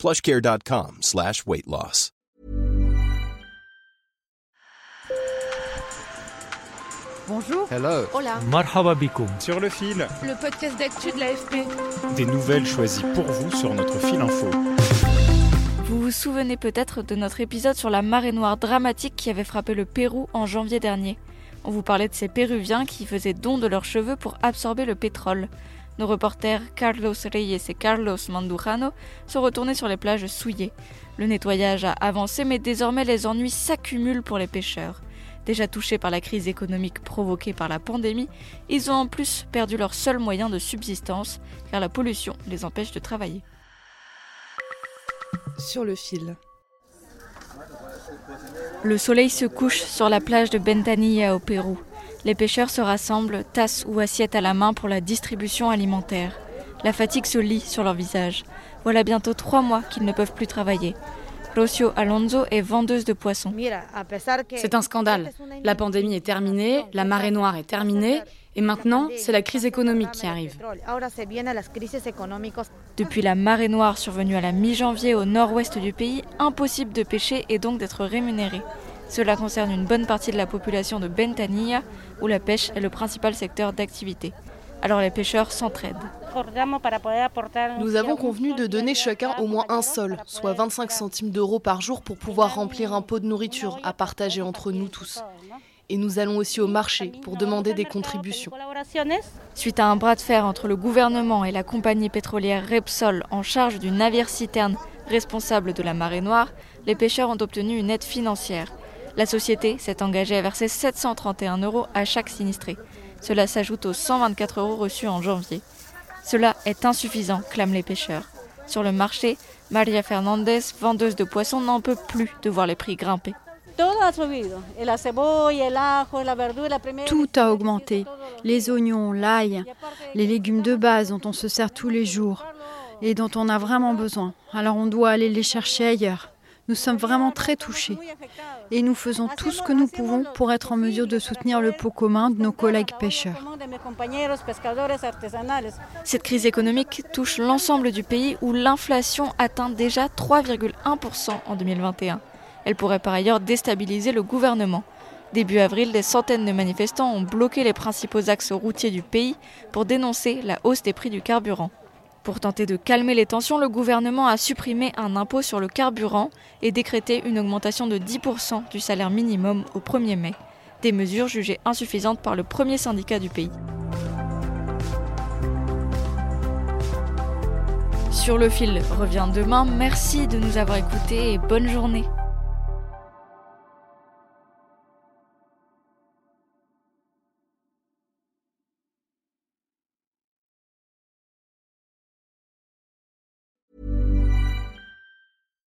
plushcare.com slash weight loss. Bonjour. Hello. Hola. Marhaba. Sur le fil, Le podcast d'actu de l'AFP. des nouvelles choisies pour vous sur notre fil info. Vous vous souvenez peut-être de notre épisode sur la marée noire dramatique qui avait frappé le Pérou en janvier dernier. On vous parlait de ces Péruviens qui faisaient don de leurs cheveux pour absorber le pétrole. Nos reporters Carlos Reyes et Carlos Mandujano sont retournés sur les plages souillées. Le nettoyage a avancé, mais désormais les ennuis s'accumulent pour les pêcheurs. Déjà touchés par la crise économique provoquée par la pandémie, ils ont en plus perdu leur seul moyen de subsistance, car la pollution les empêche de travailler. Sur le fil. Le soleil se couche sur la plage de Ventanilla au Pérou. Les pêcheurs se rassemblent, tasses ou assiettes à la main pour la distribution alimentaire. La fatigue se lit sur leur visage. Voilà bientôt trois mois qu'ils ne peuvent plus travailler. Rocio Alonso est vendeuse de poissons. C'est un scandale. La pandémie est terminée, la marée noire est terminée, et maintenant, c'est la crise économique qui arrive. Depuis la marée noire survenue à la mi-janvier au nord-ouest du pays, impossible de pêcher et donc d'être rémunéré. Cela concerne une bonne partie de la population de Ventanilla, où la pêche est le principal secteur d'activité. Alors les pêcheurs s'entraident. Nous avons convenu de donner chacun au moins un sol, soit 25 centimes d'euros par jour pour pouvoir remplir un pot de nourriture à partager entre nous tous. Et nous allons aussi au marché pour demander des contributions. Suite à un bras de fer entre le gouvernement et la compagnie pétrolière Repsol en charge du navire-citerne responsable de la marée noire, les pêcheurs ont obtenu une aide financière. La société s'est engagée à verser 731 euros à chaque sinistré. Cela s'ajoute aux 124 euros reçus en janvier. Cela est insuffisant, clament les pêcheurs. Sur le marché, Maria Fernandez, vendeuse de poissons, n'en peut plus de voir les prix grimper. Tout a augmenté. Les oignons, l'ail, les légumes de base dont on se sert tous les jours et dont on a vraiment besoin. Alors on doit aller les chercher ailleurs. Nous sommes vraiment très touchés et nous faisons tout ce que nous pouvons pour être en mesure de soutenir le pot commun de nos collègues pêcheurs. Cette crise économique touche l'ensemble du pays où l'inflation atteint déjà 3,1% en 2021. Elle pourrait par ailleurs déstabiliser le gouvernement. Début avril, des centaines de manifestants ont bloqué les principaux axes routiers du pays pour dénoncer la hausse des prix du carburant. Pour tenter de calmer les tensions, le gouvernement a supprimé un impôt sur le carburant et décrété une augmentation de 10% du salaire minimum au 1er mai, des mesures jugées insuffisantes par le premier syndicat du pays. Sur le fil revient demain, merci de nous avoir écoutés et bonne journée.